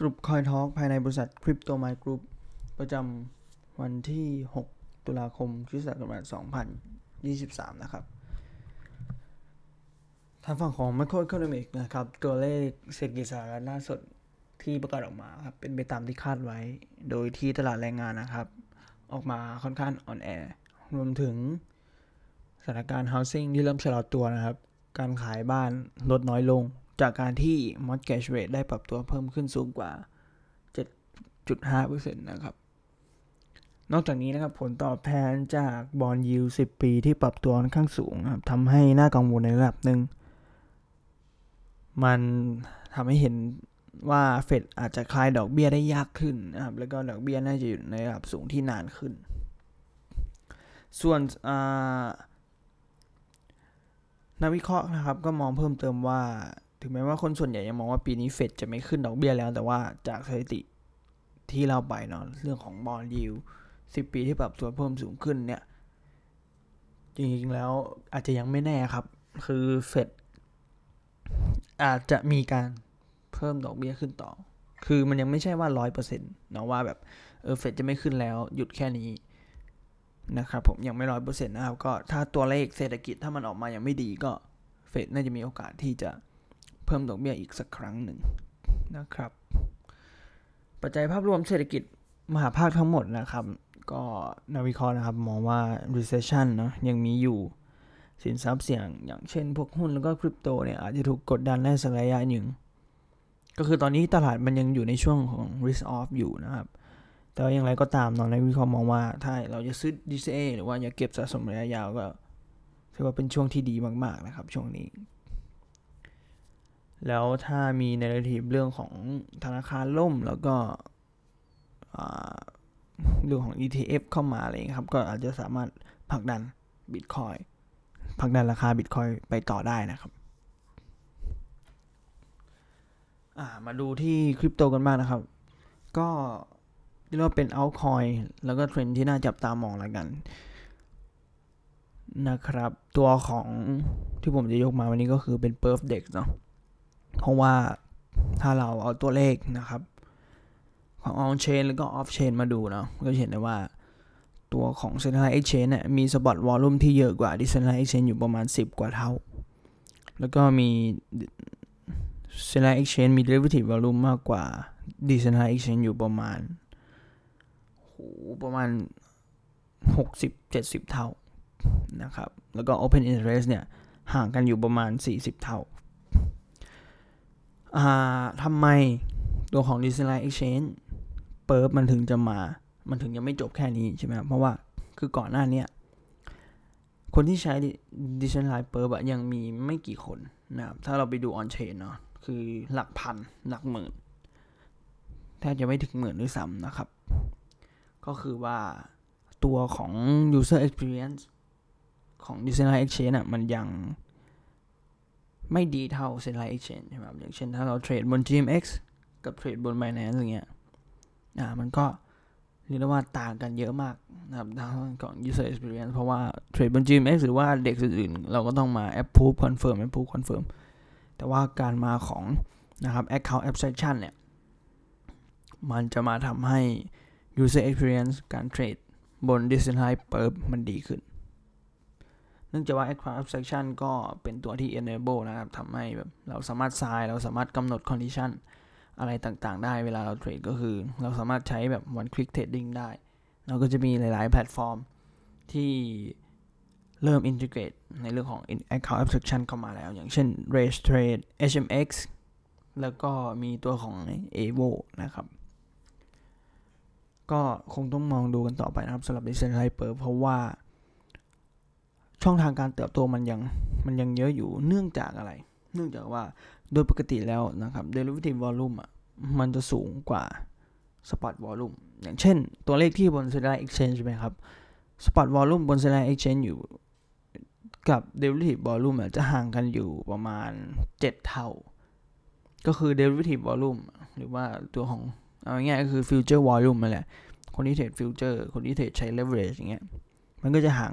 สรุปคอยทอ l k ภายในบริษัท Crypto My Group ปประจำวันที่ 6 ตุลาคมคริสตศักราช2023 นะครับ ทางฝั่งของ Macroeconomic นะครับ ตัวเลขเศรษฐกิจสหรัฐล่าสุดที่ประกาศออกมาครับ เป็นไปตามที่คาดไว้ โดยที่ตลาดแรงงานนะครับ ออกมาค่อนข้างอ่อนแอ รวมถึงสถานการณ์ housing ที่เริ่มชะลอตัวนะครับ การขายบ้านลดน้อยลง จากการที่ mortgage rate ได้ปรับตัวเพิ่มขึ้นสูงกว่า 7.5%นะครับ นอกจากนี้นะครับผลตอบแทนจากบอลยู10 ปีที่ปรับตัวค่อนข้างสูงครับทำให้น่ากังวลในระดับหนึ่ง มันทำให้เห็นว่าเฟดอาจจะคลายดอกเบี้ยได้ยากขึ้นนะครับ แล้วก็ดอกเบี้ยน่าจะอยู่ในระดับสูงที่นานขึ้น ส่วนนักวิเคราะห์นะครับก็มองเพิ่มเติมว่า ถึงแม้ว่าคนส่วนใหญ่ยังมองว่าปีนี้เฟดจะไม่ขึ้นดอกเบี้ยแล้ว แต่ว่าจากสถิติที่เราไปเนาะเรื่องของบอลยิวสิปีที่ปรับตัวเพิ่มสูงขึ้นเนี่ย จริงๆแล้วอาจจะยังไม่แน่ครับ คือเฟดอาจจะมีการเพิ่มดอกเบี้ยขึ้นต่อ คือมันยังไม่ใช่ว่าร้อยเปอร์เซ็นต์นะว่าแบบเออเฟดจะไม่ขึ้นแล้วหยุดแค่นี้นะครับผมยังไม่ร้อยเปอร์เซ็นต์นะครับ ก็ถ้าตัวเลขเศรษฐกิจถ้ามันออกมายังไม่ดีก็เฟดน่าจะมีโอกาสที่จะ เพิ่มดอกเบี้ยอีกสักครั้งหนึ่งนะครับ ปัจจัยภาพรวมเศรษฐกิจมหาภาคทั้งหมดนะครับ ก็นักวิเคราะห์นะครับมองว่า recession เนาะยังมีอยู่สินทรัพย์เสี่ยง อย่างเช่นพวกหุ้นแล้วก็คริปโตเนี่ยอาจจะถูกกดดันได้สักระยะหนึ่ง ก็คือตอนนี้ตลาดมันยังอยู่ในช่วงของ risk off อยู่นะครับ แต่อย่างไรก็ตามนอนในวิเคราะห์มองว่า ถ้าเราจะซื้อ DCA หรือว่าอยากเก็บสะสมระยะยาวก็ถือว่าเป็นช่วงที่ดีมากๆนะครับ ช่วงนี้ แล้วถ้ามีในระดับเรื่องของธนาคารล่มแล้วก็เรื่องของ ETF เข้ามาอะไรครับ ก็อาจจะสามารถผลักดันบิตคอยผลักดันราคาบิตคอยไปต่อได้นะครับมาดูที่คริปโตกันบ้างนะครับ ก็เรียกว่าเป็นเอาคอยแล้วก็เทรนที่น่าจับตามองแล้วกัน นะครับ ตัวของที่ผมจะยกมาวันนี้ก็คือเป็น Perf Dex เนาะ เพราะว่าถ้าเราเอาตัวเลขนะครับ ของ on chain แล้วก็ off chain มาดูเนาะก็เห็นได้ว่าตัวของ centralized exchange เนี่ยมี spot volume ที่เยอะกว่า decentralized exchange อยู่ประมาณ 10 กว่าเท่า แล้วก็มี centralized exchange มี derivative volume มากกว่า decentralized exchange อยู่ประมาณประมาณ 60-70 เท่านะครับ แล้วก็ Open Interest เนี่ยห่างกันอยู่ประมาณ 40 เท่า ทำไมตัวของ Decentralized Exchange เปิดมันถึงจะมา มันถึงยังไม่จบแค่นี้ใช่ไหมเพราะว่าคือก่อนหน้านี้คนที่ใช้ Decentralized เปิดยังมีไม่กี่คนนะครับถ้าเราไปดู On Chain เนาะคือหลักพัน หลักหมื่นแทบจะไม่ถึงหมื่นด้วยซ้ำนะครับ ก็คือว่าตัวของ user experience ของ decentralized exchange อะมันยัง ไม่ดีเท่า centralized exchange ใช่ไหมครับอย่างเช่นถ้าเราเทรดบน GMX กับเทรดบน Binance อย่างเงี้ยอ่ามันก็เรียกได้ว่าต่างกันเยอะมากนะครับทางของ user experience เพราะว่าเทรดบน GMX หรือว่าเด็กอื่นๆ เราก็ต้องมา approve confirm approve confirm แต่ว่าการมาของนะครับ account abstraction เนี่ย มันจะมาทำให้ user experience การเทรดบน decentralized perp มันดีขึ้น เนื่องจากว่า account abstraction ก็เป็นตัวที่ enable นะครับทำให้แบบเราสามารถ sign เราสามารถกำหนด condition อะไรต่างๆ ได้เวลาเราเทรดก็คือ เราสามารถใช้แบบ one click trading ได้ เราก็จะมีหลาย ๆ แพลตฟอร์มที่เริ่ม integrate ในเรื่องของ account abstraction เข้ามาแล้ว อย่างเช่น Race Trade HMX แล้วก็มีตัวของ Evo นะครับ ก็คงต้องมองดูกันต่อไปนะครับสำหรับ Decentralized p e r เพราะว่า ช่องทางการเติบโตมันยังมันยังเยอะอยู่เนื่องจากอะไร เนื่องจากว่าโดยปกติแล้วนะครับ derivative volume อะมันจะสูงกว่า spot volume อย่างเช่น ตัวเลขที่บน Centralized Exchange ใช่ไหมครับ spot volume บน Centralized Exchange อยู่กับ derivative volume จะห่างกันอยู่ประมาณ 7 เท่า ก็คือ derivative volume หรือว่าตัวของเอาง่ายก็คือ futures volume มาแหละ คนที่เทรดฟิวเจอร์คนที่เทรดใช้เลเวอเรจอย่างเงี้ย มันก็จะห่าง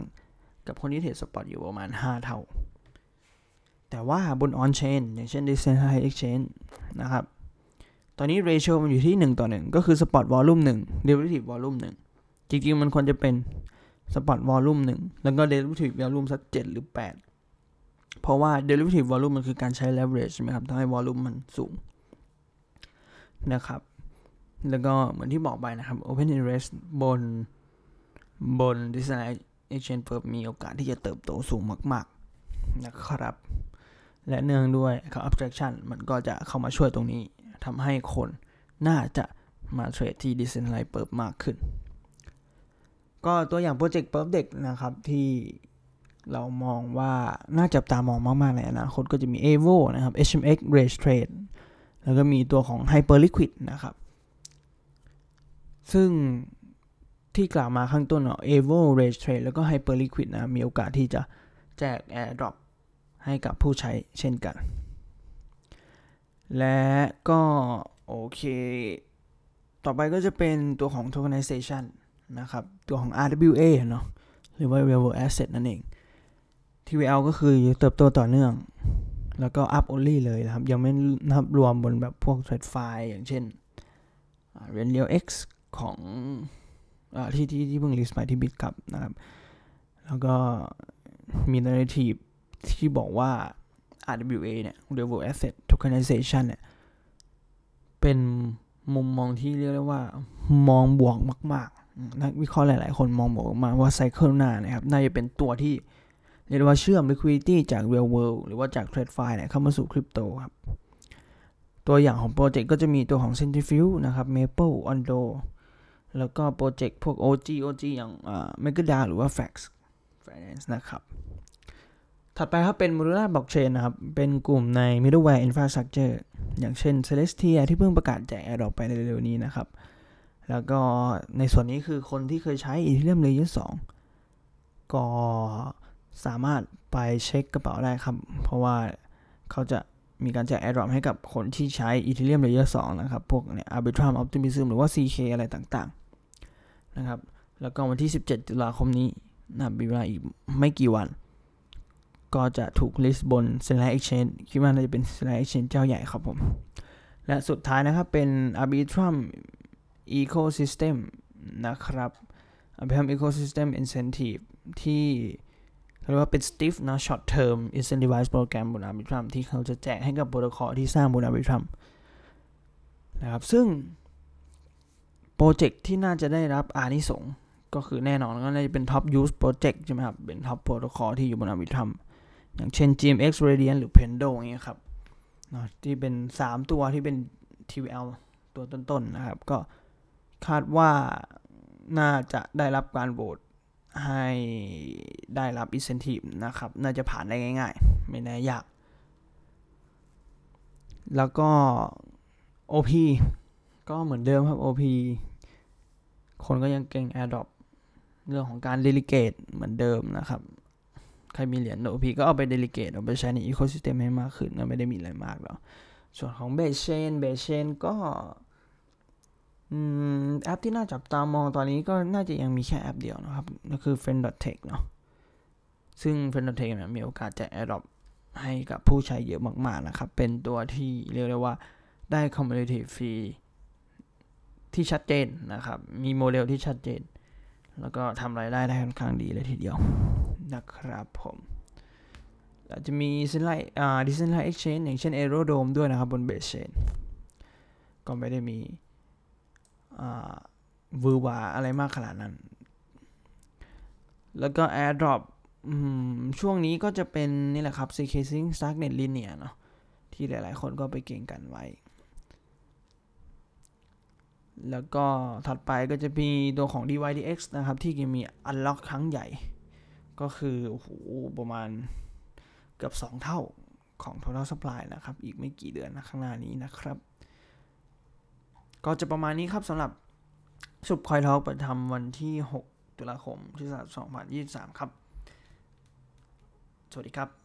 กับคนที่เทรดสปอตอยู่ประมาณ 5 เท่า แต่ว่าบนออนเชนอย่างเช่น Decentralized Exchange นะครับ ตอนนี้ ratio มันอยู่ที่ 1 ต่อ 1 ก็คือ spot volume 1 derivative volume 1จริงๆ มันควรจะเป็น spot volume 1แล้วก็ derivative volume สัก 7 หรือ 8 เพราะว่า derivative volume มันคือการใช้ leverage ใช่ไหมครับทำให้ volume มันสูงนะครับ แล้วก็เหมือนที่บอกไปนะครับ open interest บนบน decentralized exchange firm มีโอกาสที่จะเติบโตสูงมากๆนะครับ และเนื่องด้วย abstraction มันก็จะเข้ามาช่วยตรงนี้ทำให้คนน่าจะมาเทรดที่ decentralized เปิดมากขึ้น ก็ตัวอย่างโปรเจกต์เปิร์เด็กนะครับที่เรามองว่าน่าจับตามองมากๆในอนาคตก็จะมี AVO นะครับ HMX Rage Trade แล้วก็มีตัวของ Hyperliquid นะครับ ซึ่ง ที่กล่าวมาข้างต้นเนาะ Evo Rage Trade แล้วก็ Hyperliquid นะ มีโอกาสที่จะแจก Airdrop ให้กับผู้ใช้เช่นกัน และก็โอเค ต่อไปก็จะเป็นตัวของ tokenization นะครับ ตัวของ RWA เนาะ หรือว่า real world asset นั่นเอง TVL ก็คือเติบโตต่อเนื่อง แล้วก็ up only เลยนะครับ ยังไม่นับรวมบนแบบพวก trade file อย่างเช่น r e n r e a l X ของ ที่ที่ที่เพิ่งลิสต์ไปที่บิตครับนะครับ แล้วก็มี narrative ที่บอกว่า RWA เนี่ย Real World Asset Tokenization เนี่ย เป็นมุมมองที่เรียกได้ว่ามองบวกมากๆนักวิเคราะห์หลาย ๆ คนมองบวกมาว่าไซเคิลหน้านะครับ น่าจะเป็นตัวที่เรียกว่าเชื่อม liquidity จาก real world หรือว่าจาก trade file เนี่ยเข้ามาสู่คริปโตครับ ตัวอย่างของโปรเจกต์ก็จะมีตัวของ Centrifuge นะครับ Maple Ondo แล้วก็โปรเจกต์พวก OG OG อย่างอ่า Megada หรือว่า Fax Finance นะครับ ถัดไปครับเป็น Modular Blockchain นะครับ เป็นกลุ่มใน Middleware Infrastructure อย่างเช่น Celestia ที่เพิ่งประกาศแจก Airdrop ไปเร็วๆนี้นะครับ แล้วก็ในส่วนนี้คือคนที่เคยใช้ Ethereum Layer 2 ก็สามารถไปเช็คกระเป๋าได้ครับ เพราะว่าเขาจะมีการแจก Airdrop ให้กับคนที่ใช้ Ethereum Layer 2 นะครับ พวกเนี่ย Arbitrum Optimism หรือว่า CK อะไรต่างๆ นะครับ แล้วก็วันที่ 17 ตุลาคมนี้นะมีเวลาอีกไม่กี่วัน ก็จะถูกลิสต์บน Centralized Exchange คิดว่าน่าจะเป็น Centralized Exchange เจ้าใหญ่ครับผม และสุดท้ายนะครับเป็น Arbitrum Ecosystem นะครับ Arbitrum Ecosystem Incentive ที่เรียกว่าเป็น stiff นะ short term incentivized program บน Arbitrum ที่เขาจะแจกให้กับโปรโตคอลที่สร้างบน Arbitrum นะครับ ซึ่ง โปรเจกต์ที่น่าจะได้รับอานิสงก็คือแน่นอนก็น่าจะเป็น top use project ใช่ไหมครับ เป็น top protocol ที่อยู่บน Arbitrum อย่างเช่น GMX Radiant หรือ Pendo อย่างเงี้ยครับที่เป็น 3 ตัวที่เป็น TVL ตัวต้นๆนะครับ ก็คาดว่าน่าจะได้รับการโหวตให้ได้รับ incentive นะครับ น่าจะผ่านได้ง่าย ๆ ไม่แน่ยาก แล้วก็ OP ก็เหมือนเดิมครับ OP คนก็ยังเก่ง AirDrop เรื่องของการ delegate เหมือนเดิมนะครับ ใครมีเหรียญ OP ก็เอาไป delegate เอาไปใช้ใน ecosystem ให้มากขึ้นนะไม่ได้มีอะไรมากหรอกส่วนของ Base Chain b a s h a i n ก็แอปที่น่าจับตามองตอนนี้ก็น่าจะยังมีแค่แอปเดียวนะครับ ก็คือ f r i e n d t e c h เนาะซึ่ง f r i e n d t e c h เนี่ยมีโอกาสจะ AirDrop ให้กับผู้ใช้เยอะมาก ๆ นะครับ เป็นตัวที่เรียกได้ว่าได้ community fee ที่ชัดเจนนะครับ มีโมเดลที่ชัดเจน แล้วก็ทำรายได้ได้ค่อนข้างดีเลยทีเดียวนะครับผมอาจจะมีเซนไลอ่าดิเซนไลเอ็กชแนนอย่างเช่น Aerodome ด้วยนะครับ บนเบสเชนก็ไม่ได้มีวือวาอะไรมากขนาดนั้น แล้วก็ AirDrop ช่วงนี้ก็จะเป็นนี่แหละครับ CK Sync Starknet Linear เนาะที่หลายๆคนก็ไปเก่งกันไว้ แล้วก็ถัดไปก็จะมีตัวของ DYDX นะครับ ที่มี Unlock ครั้งใหญ่ ก็คือโอ้โหประมาณเกือบ 2 เท่าของ total supply นะครับ อีกไม่กี่เดือนนะข้างหน้านี้นะครับ ก็จะประมาณนี้ครับสำหรับสุบคอยทอกประทำวันที่ 6 ตุลาคมพุทธศักราช2023 ครับ สวัสดีครับ